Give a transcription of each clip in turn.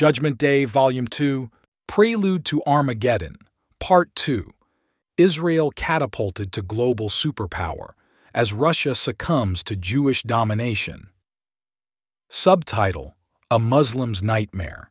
Judgment Day, Volume 2, Prelude to Armageddon, Part 2 Israel catapulted to global superpower as Russia succumbs to Jewish domination. Subtitle A Muslim's Nightmare.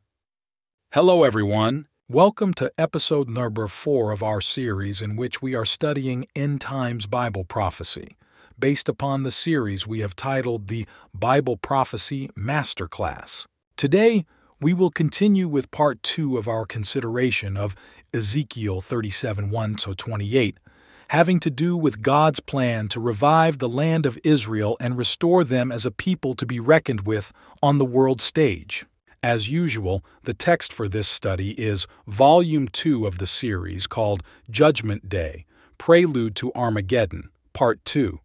Hello, everyone. Welcome to episode number 4 of our series in which we are studying end times Bible prophecy, based upon the series we have titled the Bible Prophecy Masterclass. Today, we will continue with part 2 of our consideration of Ezekiel 37 1 28, having to do with God's plan to revive the land of Israel and restore them as a people to be reckoned with on the world stage. As usual, the text for this study is Volume 2 of the series called Judgment Day Prelude to Armageddon, Part 2.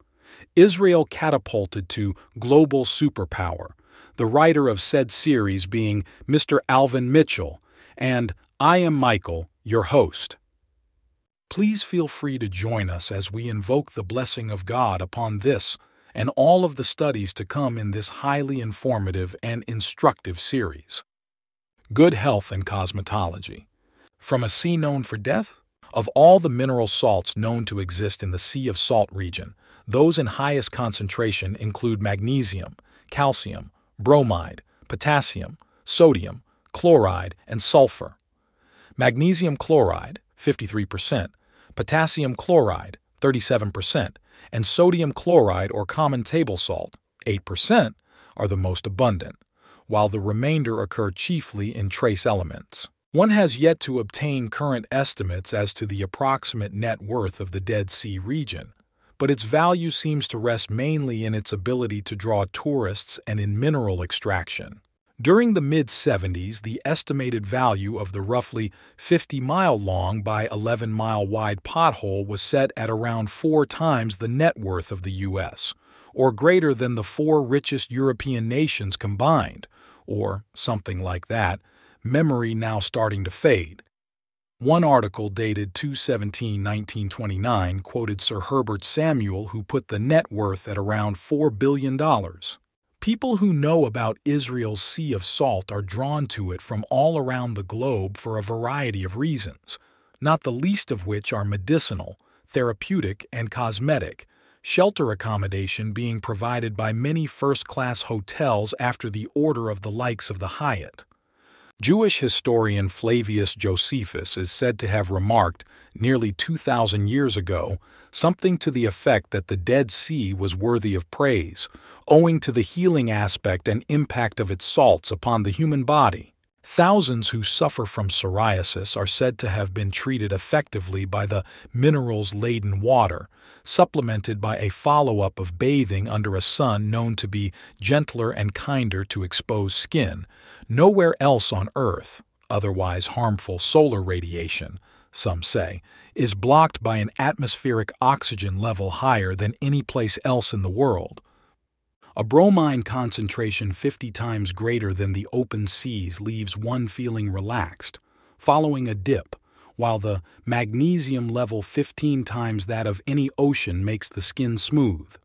Israel catapulted to global superpower, the writer of said series being Mr. Alvin Mitchell, and I am Michael, your host. Please feel free to join us as we invoke the blessing of God upon this and all of the studies to come in this highly informative and instructive series. Good health and cosmetology. From a sea known for death? Of all the mineral salts known to exist in the Sea of Salt region, those in highest concentration include magnesium, calcium, bromide, potassium, sodium, chloride, and sulfur. Magnesium chloride, 53%, potassium chloride, 37%, and sodium chloride or common table salt, 8%, are the most abundant, while the remainder occur chiefly in trace elements. One has yet to obtain current estimates as to the approximate net worth of the Dead Sea region, but its value seems to rest mainly in its ability to draw tourists and in mineral extraction. During the mid 70s, the estimated value of the roughly 50 mile long by 11 mile wide pothole was set at around four times the net worth of the U.S., or greater than the four richest European nations combined, or something like that, memory now starting to fade. One article dated 217 1929 quoted Sir Herbert Samuel, who put the net worth at around $4 billion. People who know about Israel's Sea of Salt are drawn to it from all around the globe for a variety of reasons, not the least of which are medicinal, therapeutic, and cosmetic, shelter accommodation being provided by many first class hotels after the order of the likes of the Hyatt. Jewish historian Flavius Josephus is said to have remarked, nearly 2,000 years ago, something to the effect that the Dead Sea was worthy of praise, owing to the healing aspect and impact of its salts upon the human body. Thousands who suffer from psoriasis are said to have been treated effectively by the minerals laden water, supplemented by a follow up of bathing under a sun known to be gentler and kinder to exposed skin. Nowhere else on Earth, otherwise harmful solar radiation, some say, is blocked by an atmospheric oxygen level higher than any place else in the world. A bromine concentration 50 times greater than the open seas leaves one feeling relaxed, following a dip, while the magnesium level 15 times that of any ocean makes the skin smooth.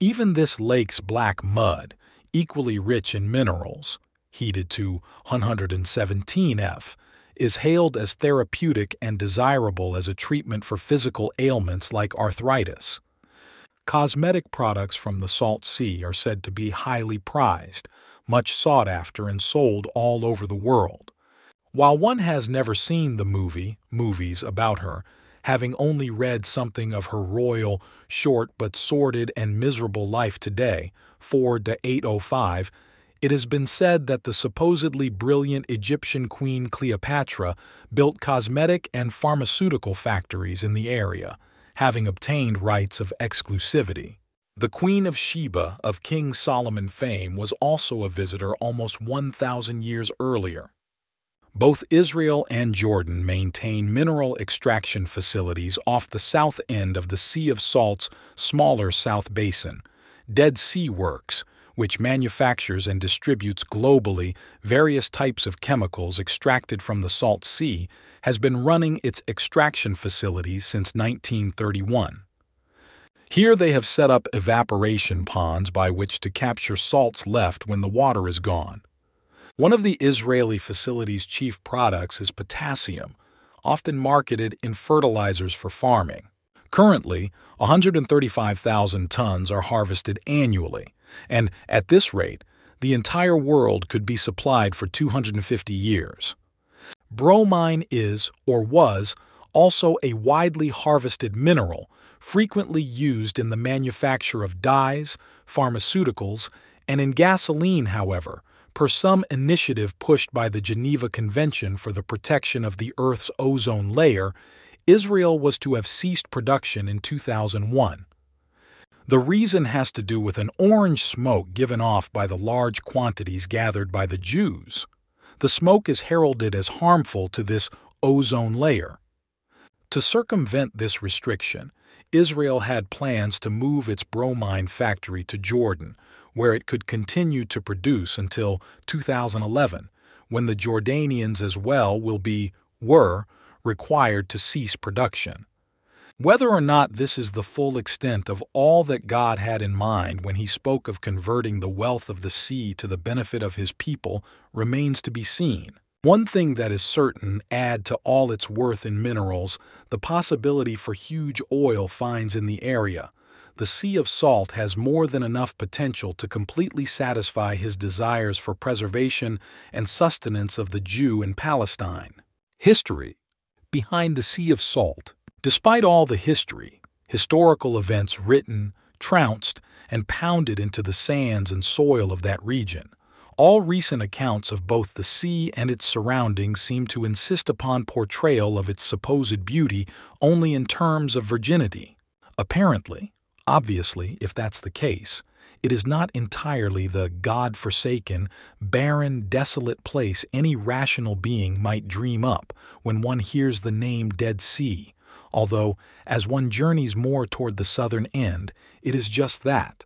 Even this lake's black mud, equally rich in minerals, heated to 117 F, is hailed as therapeutic and desirable as a treatment for physical ailments like arthritis. Cosmetic products from the Salt Sea are said to be highly prized, much sought after, and sold all over the world. While one has never seen the movie, movies about her, having only read something of her royal, short but sordid and miserable life today, 4 to 805, it has been said that the supposedly brilliant Egyptian queen Cleopatra built cosmetic and pharmaceutical factories in the area having obtained rights of exclusivity. The Queen of Sheba of King Solomon fame was also a visitor almost 1,000 years earlier. Both Israel and Jordan maintain mineral extraction facilities off the south end of the Sea of Salt's smaller South Basin, Dead Sea Works, which manufactures and distributes globally various types of chemicals extracted from the Salt Sea has been running its extraction facilities since 1931. Here they have set up evaporation ponds by which to capture salts left when the water is gone. One of the Israeli facility's chief products is potassium, often marketed in fertilizers for farming. Currently, 135,000 tons are harvested annually, and at this rate, the entire world could be supplied for 250 years. Bromine is, or was, also a widely harvested mineral, frequently used in the manufacture of dyes, pharmaceuticals, and in gasoline, however, per some initiative pushed by the Geneva Convention for the Protection of the Earth's Ozone Layer, Israel was to have ceased production in 2001. The reason has to do with an orange smoke given off by the large quantities gathered by the Jews. The smoke is heralded as harmful to this ozone layer. To circumvent this restriction, Israel had plans to move its bromine factory to Jordan, where it could continue to produce until 2011, when the Jordanians as well will be, were, required to cease production. Whether or not this is the full extent of all that God had in mind when he spoke of converting the wealth of the sea to the benefit of his people remains to be seen. One thing that is certain add to all its worth in minerals the possibility for huge oil finds in the area. The Sea of Salt has more than enough potential to completely satisfy his desires for preservation and sustenance of the Jew in Palestine. History behind the Sea of Salt. Despite all the history, historical events written, trounced, and pounded into the sands and soil of that region, all recent accounts of both the sea and its surroundings seem to insist upon portrayal of its supposed beauty only in terms of virginity. Apparently, obviously, if that's the case, it is not entirely the God forsaken, barren, desolate place any rational being might dream up when one hears the name Dead Sea, although, as one journeys more toward the southern end, it is just that.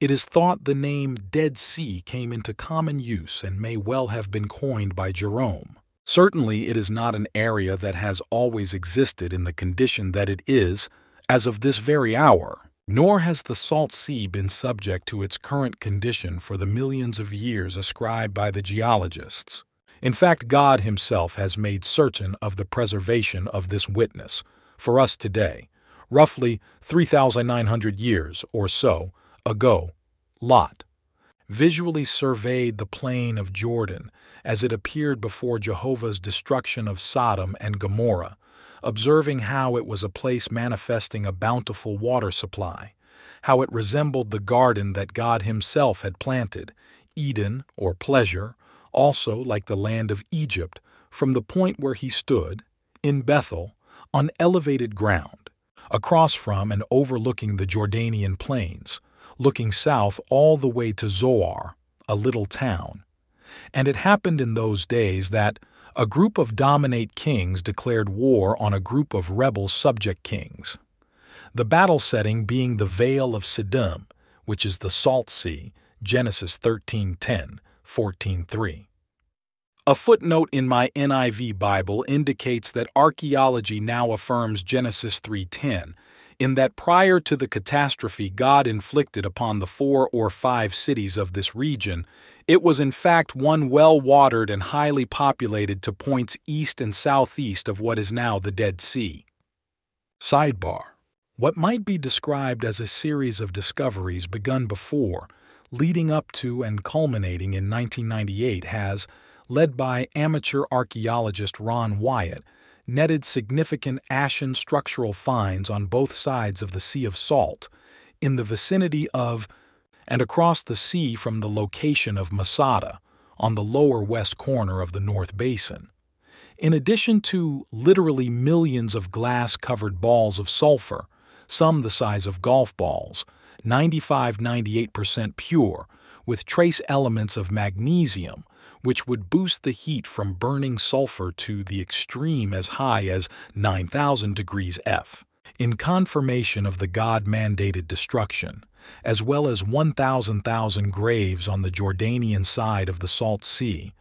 It is thought the name Dead Sea came into common use and may well have been coined by Jerome. Certainly, it is not an area that has always existed in the condition that it is as of this very hour. Nor has the salt sea been subject to its current condition for the millions of years ascribed by the geologists. In fact, God Himself has made certain of the preservation of this witness, for us today, roughly 3,900 years or so ago. Lot visually surveyed the plain of Jordan as it appeared before Jehovah's destruction of Sodom and Gomorrah observing how it was a place manifesting a bountiful water supply, how it resembled the garden that God Himself had planted, Eden, or pleasure, also like the land of Egypt, from the point where he stood, in Bethel, on elevated ground, across from and overlooking the Jordanian plains, looking south all the way to Zoar, a little town. And it happened in those days that, a group of dominate kings declared war on a group of rebel subject kings. The battle setting being the Vale of Siddim, which is the Salt Sea, Genesis 13:10, 14:3. A footnote in my NIV Bible indicates that archaeology now affirms Genesis 3:10 in that prior to the catastrophe God inflicted upon the four or five cities of this region, it was in fact one well watered and highly populated to points east and southeast of what is now the Dead Sea. Sidebar What might be described as a series of discoveries begun before, leading up to and culminating in 1998 has, led by amateur archaeologist Ron Wyatt, netted significant ashen structural finds on both sides of the Sea of Salt, in the vicinity of and across the sea from the location of Masada, on the lower west corner of the North Basin. In addition to literally millions of glass covered balls of sulfur, some the size of golf balls, 95 98% pure, with trace elements of magnesium, which would boost the heat from burning sulfur to the extreme as high as 9,000 degrees F, in confirmation of the God mandated destruction, as well as 1,000,000 graves on the Jordanian side of the Salt Sea,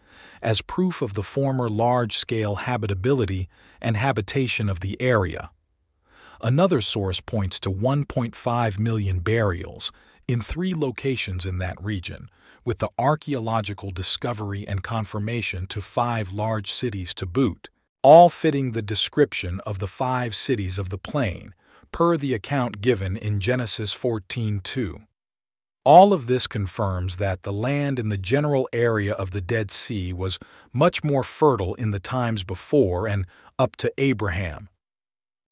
as proof of the former large scale habitability and habitation of the area. Another source points to 1.5 million burials in three locations in that region, with the archaeological discovery and confirmation to five large cities to boot, all fitting the description of the five cities of the plain, per the account given in Genesis 14:2. All of this confirms that the land in the general area of the Dead Sea was much more fertile in the times before and up to Abraham.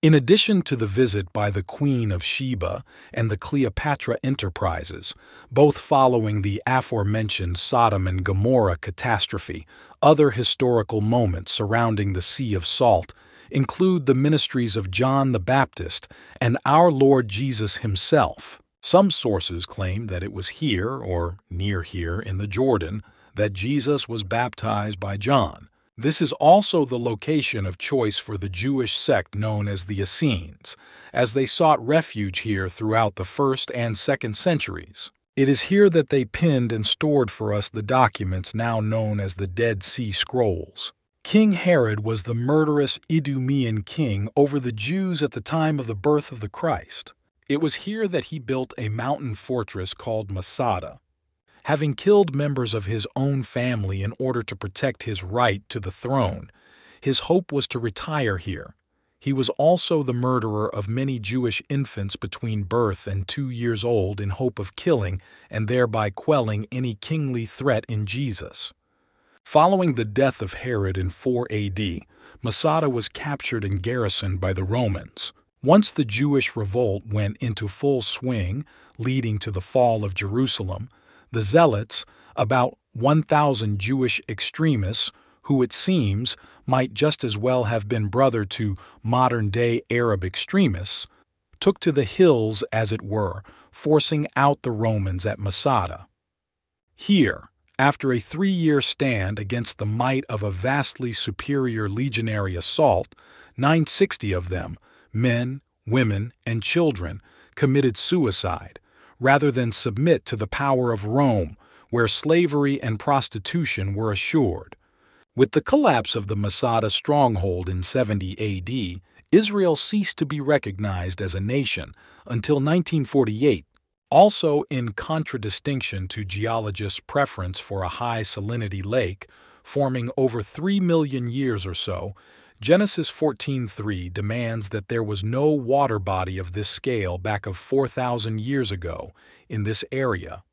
In addition to the visit by the Queen of Sheba and the Cleopatra enterprises, both following the aforementioned Sodom and Gomorrah catastrophe, other historical moments surrounding the Sea of Salt include the ministries of John the Baptist and our Lord Jesus himself. Some sources claim that it was here, or near here, in the Jordan, that Jesus was baptized by John. This is also the location of choice for the Jewish sect known as the Essenes, as they sought refuge here throughout the first and second centuries. It is here that they pinned and stored for us the documents now known as the Dead Sea Scrolls. King Herod was the murderous Idumean king over the Jews at the time of the birth of the Christ. It was here that he built a mountain fortress called Masada. Having killed members of his own family in order to protect his right to the throne, his hope was to retire here. He was also the murderer of many Jewish infants between birth and two years old in hope of killing and thereby quelling any kingly threat in Jesus. Following the death of Herod in 4 AD, Masada was captured and garrisoned by the Romans. Once the Jewish revolt went into full swing, leading to the fall of Jerusalem, the Zealots, about 1,000 Jewish extremists, who it seems might just as well have been brother to modern day Arab extremists, took to the hills, as it were, forcing out the Romans at Masada. Here, after a three year stand against the might of a vastly superior legionary assault, 960 of them, men, women, and children committed suicide rather than submit to the power of Rome, where slavery and prostitution were assured. With the collapse of the Masada stronghold in 70 AD, Israel ceased to be recognized as a nation until 1948, also in contradistinction to geologists' preference for a high salinity lake forming over 3 million years or so Genesis 14:3 demands that there was no water body of this scale back of 4000 years ago in this area.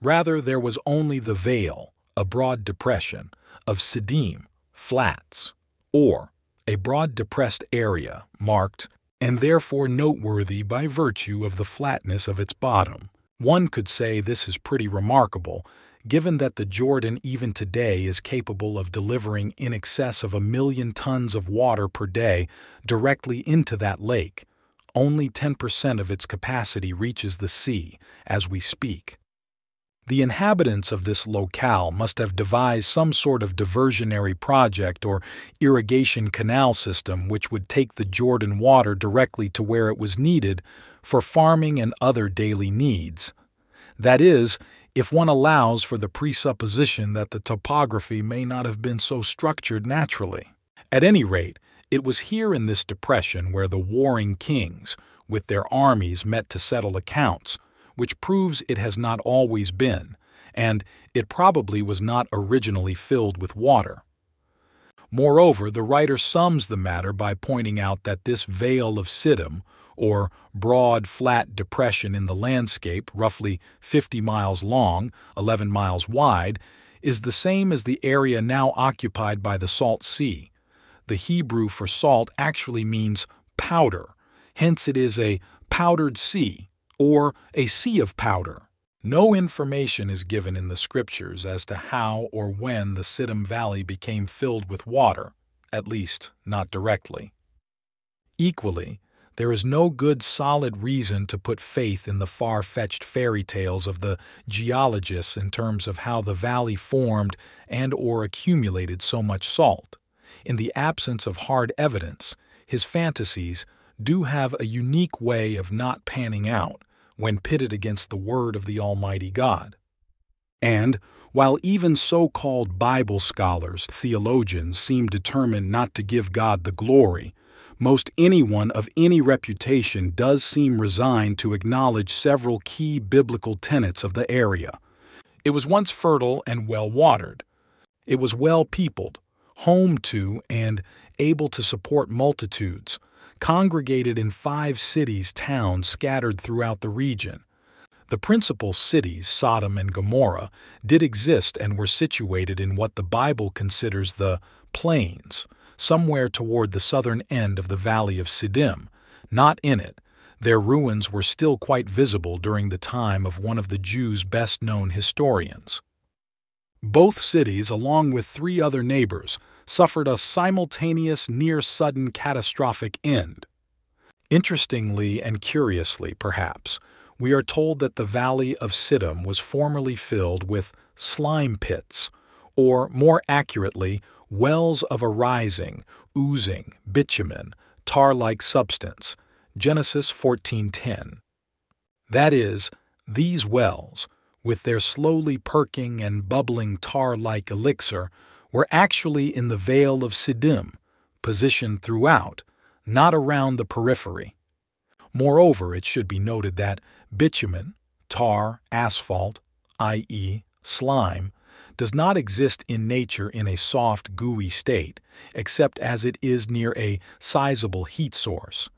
Rather there was only the vale, a broad depression, of Siddim, flats, or a broad depressed area marked and therefore noteworthy by virtue of the flatness of its bottom. One could say this is pretty remarkable given that the Jordan even today is capable of delivering in excess of a million tons of water per day directly into that lake, only 10% of its capacity reaches the sea as we speak. The inhabitants of this locale must have devised some sort of diversionary project or irrigation canal system which would take the Jordan water directly to where it was needed for farming and other daily needs. That is, if one allows for the presupposition that the topography may not have been so structured naturally. At any rate, it was here in this depression where the warring kings, with their armies, met to settle accounts, which proves it has not always been, and it probably was not originally filled with water. Moreover, the writer sums the matter by pointing out that this vale of Siddim, or broad, flat depression in the landscape, roughly 50 miles long, 11 miles wide, is the same as the area now occupied by the Salt Sea. The Hebrew for salt actually means powder, hence, it is a powdered sea, or a sea of powder. No information is given in the scriptures as to how or when the Siddim Valley became filled with water, at least not directly. Equally, there is no good solid reason to put faith in the far fetched fairy tales of the geologists in terms of how the valley formed and or accumulated so much salt. In the absence of hard evidence, his fantasies do have a unique way of not panning out when pitted against the Word of the Almighty God. And, while even so called Bible scholars, theologians, seem determined not to give God the glory, most anyone of any reputation does seem resigned to acknowledge several key biblical tenets of the area. It was once fertile and well watered. It was well peopled, home to and able to support multitudes, congregated in five cities towns scattered throughout the region. The principal cities, Sodom and Gomorrah, did exist and were situated in what the Bible considers the plains, somewhere toward the southern end of the valley of Siddim, not in it. Their ruins were still quite visible during the time of one of the Jews' best known historians. Both cities, along with three other neighbors, suffered a simultaneous near sudden catastrophic end. Interestingly and curiously, perhaps, we are told that the valley of Siddim was formerly filled with slime pits, or more accurately, wells of a rising, oozing, bitumen, tar-like substance. Genesis 14:10. That is, these wells, with their slowly perking and bubbling tar-like elixir, were actually in the Vale of Siddim, positioned throughout, not around the periphery. Moreover, it should be noted that bitumen, tar, asphalt, i.e., slime, does not exist in nature in a soft, gooey state, except as it is near a sizable heat source.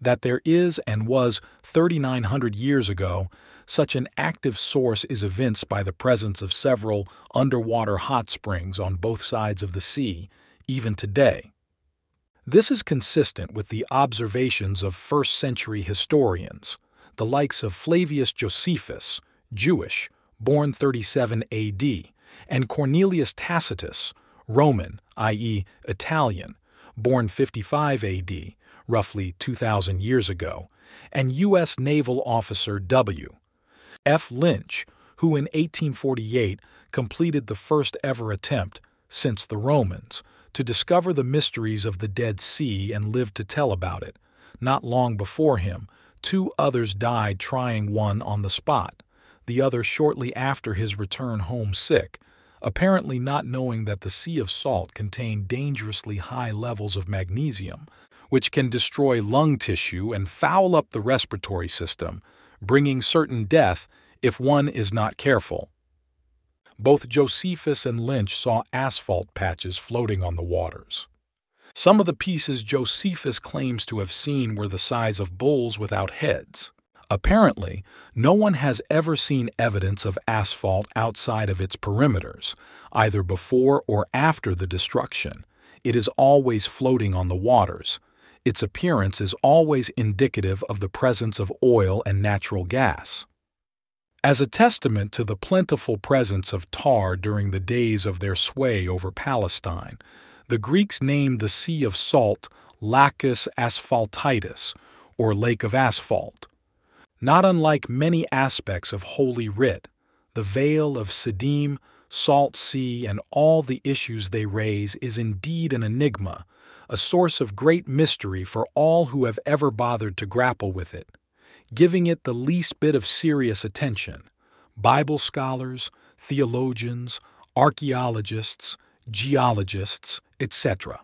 That there is and was 3,900 years ago such an active source is evinced by the presence of several underwater hot springs on both sides of the sea, even today. This is consistent with the observations of first century historians, the likes of Flavius Josephus, Jewish, born 37 AD, and Cornelius Tacitus, Roman, i.e., Italian, born 55 AD, roughly 2,000 years ago, and U.S. naval officer W. F. Lynch, who in 1848 completed the first ever attempt, since the Romans, to discover the mysteries of the Dead Sea and lived to tell about it. Not long before him, two others died trying one on the spot, the other shortly after his return home sick, apparently not knowing that the Sea of Salt contained dangerously high levels of magnesium, which can destroy lung tissue and foul up the respiratory system, bringing certain death if one is not careful. Both Josephus and Lynch saw asphalt patches floating on the waters. Some of the pieces Josephus claims to have seen were the size of bulls without heads. Apparently, no one has ever seen evidence of asphalt outside of its perimeters, either before or after the destruction. It is always floating on the waters, its appearance is always indicative of the presence of oil and natural gas. As a testament to the plentiful presence of tar during the days of their sway over Palestine, the Greeks named the Sea of Salt Lacus Asphaltitis, or Lake of Asphalt. Not unlike many aspects of Holy Writ, the Vale of Siddim, Salt Sea, and all the issues they raise is indeed an enigma a source of great mystery for all who have ever bothered to grapple with it, giving it the least bit of serious attention. Bible scholars, theologians, archaeologists, geologists, etc.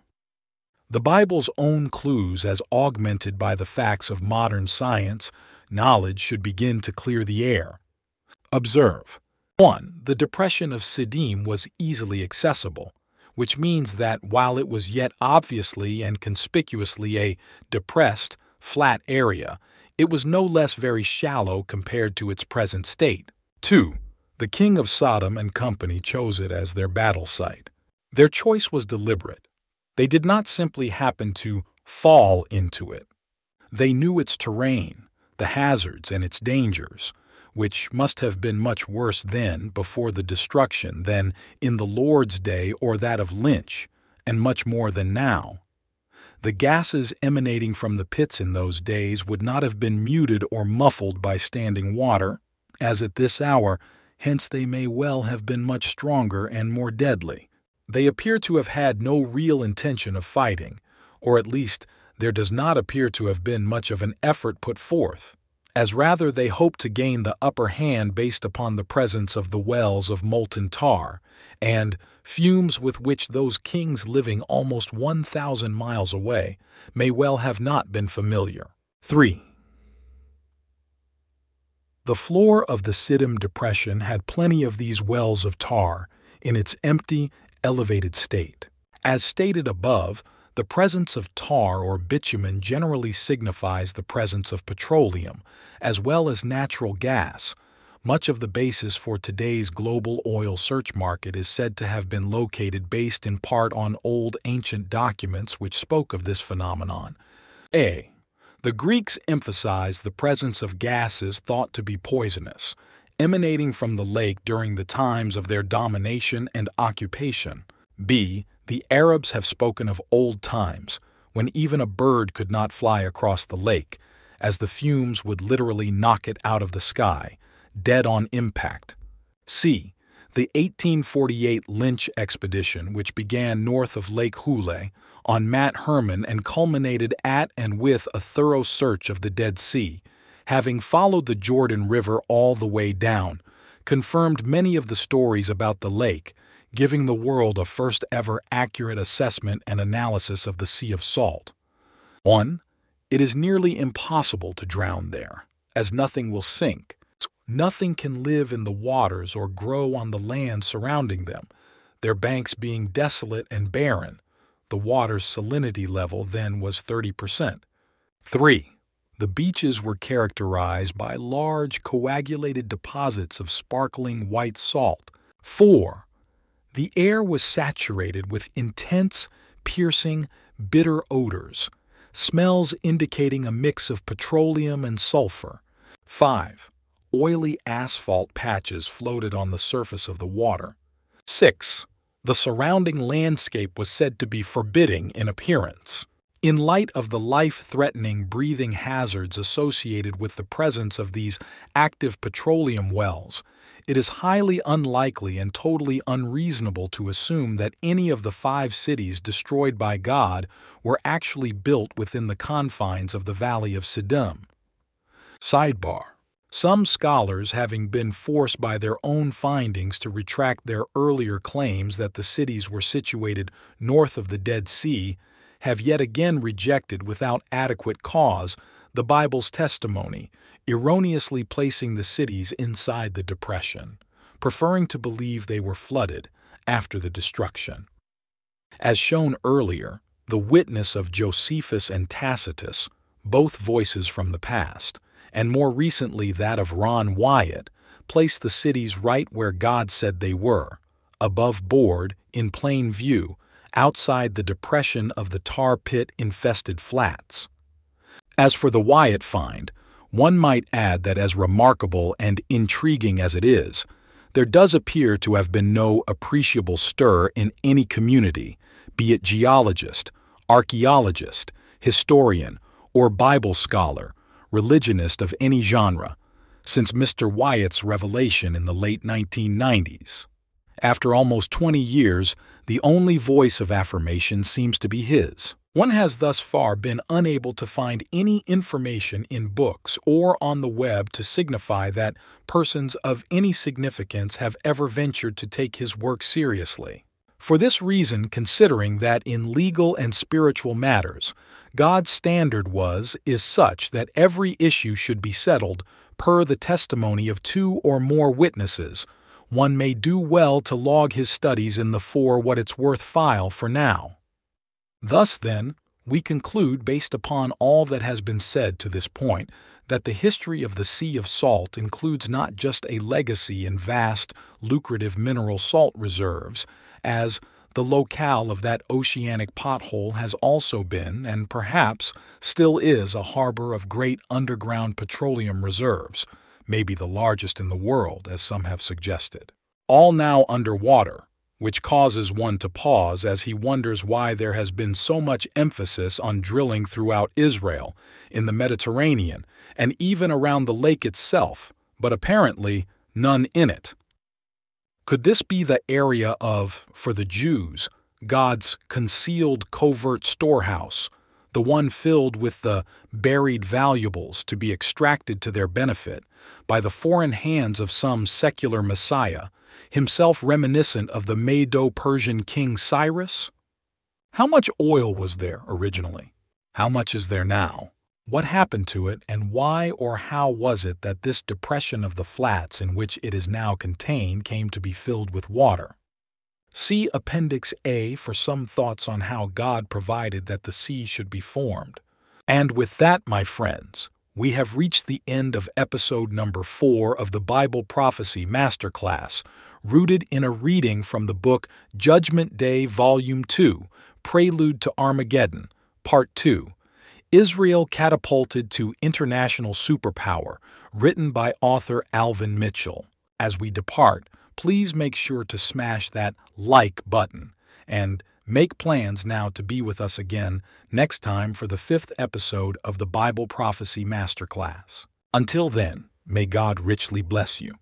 The Bible's own clues, as augmented by the facts of modern science, knowledge should begin to clear the air. Observe 1. The depression of Siddim was easily accessible which means that while it was yet obviously and conspicuously a depressed, flat area, it was no less very shallow compared to its present state. 2. The king of Sodom and company chose it as their battle site. Their choice was deliberate. They did not simply happen to fall into it. They knew its terrain, the hazards and its dangers, which must have been much worse then, before the destruction, than in the Lord's day or that of Lynch, and much more than now. The gases emanating from the pits in those days would not have been muted or muffled by standing water, as at this hour, hence they may well have been much stronger and more deadly. They appear to have had no real intention of fighting, or at least there does not appear to have been much of an effort put forth as rather they hoped to gain the upper hand based upon the presence of the wells of molten tar, and fumes with which those kings living almost 1,000 miles away may well have not been familiar. 3. The floor of the Siddim Depression had plenty of these wells of tar in its empty, elevated state. As stated above, the presence of tar or bitumen generally signifies the presence of petroleum, as well as natural gas. Much of the basis for today's global oil search market is said to have been located based in part on old ancient documents which spoke of this phenomenon. A. The Greeks emphasized the presence of gases thought to be poisonous, emanating from the lake during the times of their domination and occupation. B. The Arabs have spoken of old times, when even a bird could not fly across the lake, as the fumes would literally knock it out of the sky, dead on impact. C. The 1848 Lynch expedition, which began north of Lake Huleh, on Mount Hermon and culminated at and with a thorough search of the Dead Sea, having followed the Jordan River all the way down, confirmed many of the stories about the lake, giving the world a first ever accurate assessment and analysis of the Sea of Salt. 1. It is nearly impossible to drown there, as nothing will sink. Nothing can live in the waters or grow on the land surrounding them, their banks being desolate and barren, the water's salinity level then was 30%. 3. The beaches were characterized by large coagulated deposits of sparkling white salt. 4. The air was saturated with intense, piercing, bitter odors, smells indicating a mix of petroleum and sulfur. 5. Oily asphalt patches floated on the surface of the water. 6. The surrounding landscape was said to be forbidding in appearance. In light of the life threatening breathing hazards associated with the presence of these active petroleum wells, it is highly unlikely and totally unreasonable to assume that any of the five cities destroyed by God were actually built within the confines of the Valley of Siddim. Sidebar some scholars, having been forced by their own findings to retract their earlier claims that the cities were situated north of the Dead Sea, have yet again rejected without adequate cause the Bible's testimony, erroneously placing the cities inside the depression, preferring to believe they were flooded after the destruction. As shown earlier, the witness of Josephus and Tacitus, both voices from the past, and more recently that of Ron Wyatt, placed the cities right where God said they were, above board, in plain view, outside the depression of the tar pit infested flats. As for the Wyatt find, one might add that as remarkable and intriguing as it is, there does appear to have been no appreciable stir in any community, be it geologist, archaeologist, historian, or Bible scholar, religionist of any genre, since Mr. Wyatt's revelation in the late 1990s. After almost 20 years, the only voice of affirmation seems to be his. One has thus far been unable to find any information in books or on the web to signify that persons of any significance have ever ventured to take his work seriously. For this reason, considering that in legal and spiritual matters, God's standard was, is such that every issue should be settled per the testimony of two or more witnesses, one may do well to log his studies in the for what it's worth file for now. Thus, then, we conclude, based upon all that has been said to this point, that the history of the Sea of Salt includes not just a legacy in vast, lucrative mineral salt reserves, as the locale of that oceanic pothole has also been, and perhaps still is, a harbor of great underground petroleum reserves, maybe the largest in the world, as some have suggested. All now underwater, which causes one to pause as he wonders why there has been so much emphasis on drilling throughout Israel, in the Mediterranean, and even around the lake itself, but apparently none in it. Could this be the area of, for the Jews, God's concealed covert storehouse, the one filled with the buried valuables to be extracted to their benefit by the foreign hands of some secular Messiah, himself reminiscent of the Medo Persian king Cyrus? How much oil was there originally? How much is there now? What happened to it, and why or how was it that this depression of the flats in which it is now contained came to be filled with water? See Appendix A for some thoughts on how God provided that the sea should be formed. And with that, my friends, we have reached the end of episode number four of the Bible Prophecy Masterclass, rooted in a reading from the book Judgment Day, Volume 2 Prelude to Armageddon, Part 2 Israel Catapulted to International Superpower, written by author Alvin Mitchell. As we depart, please make sure to smash that like button and make plans now to be with us again next time for the fifth episode of the Bible Prophecy Masterclass. Until then, may God richly bless you.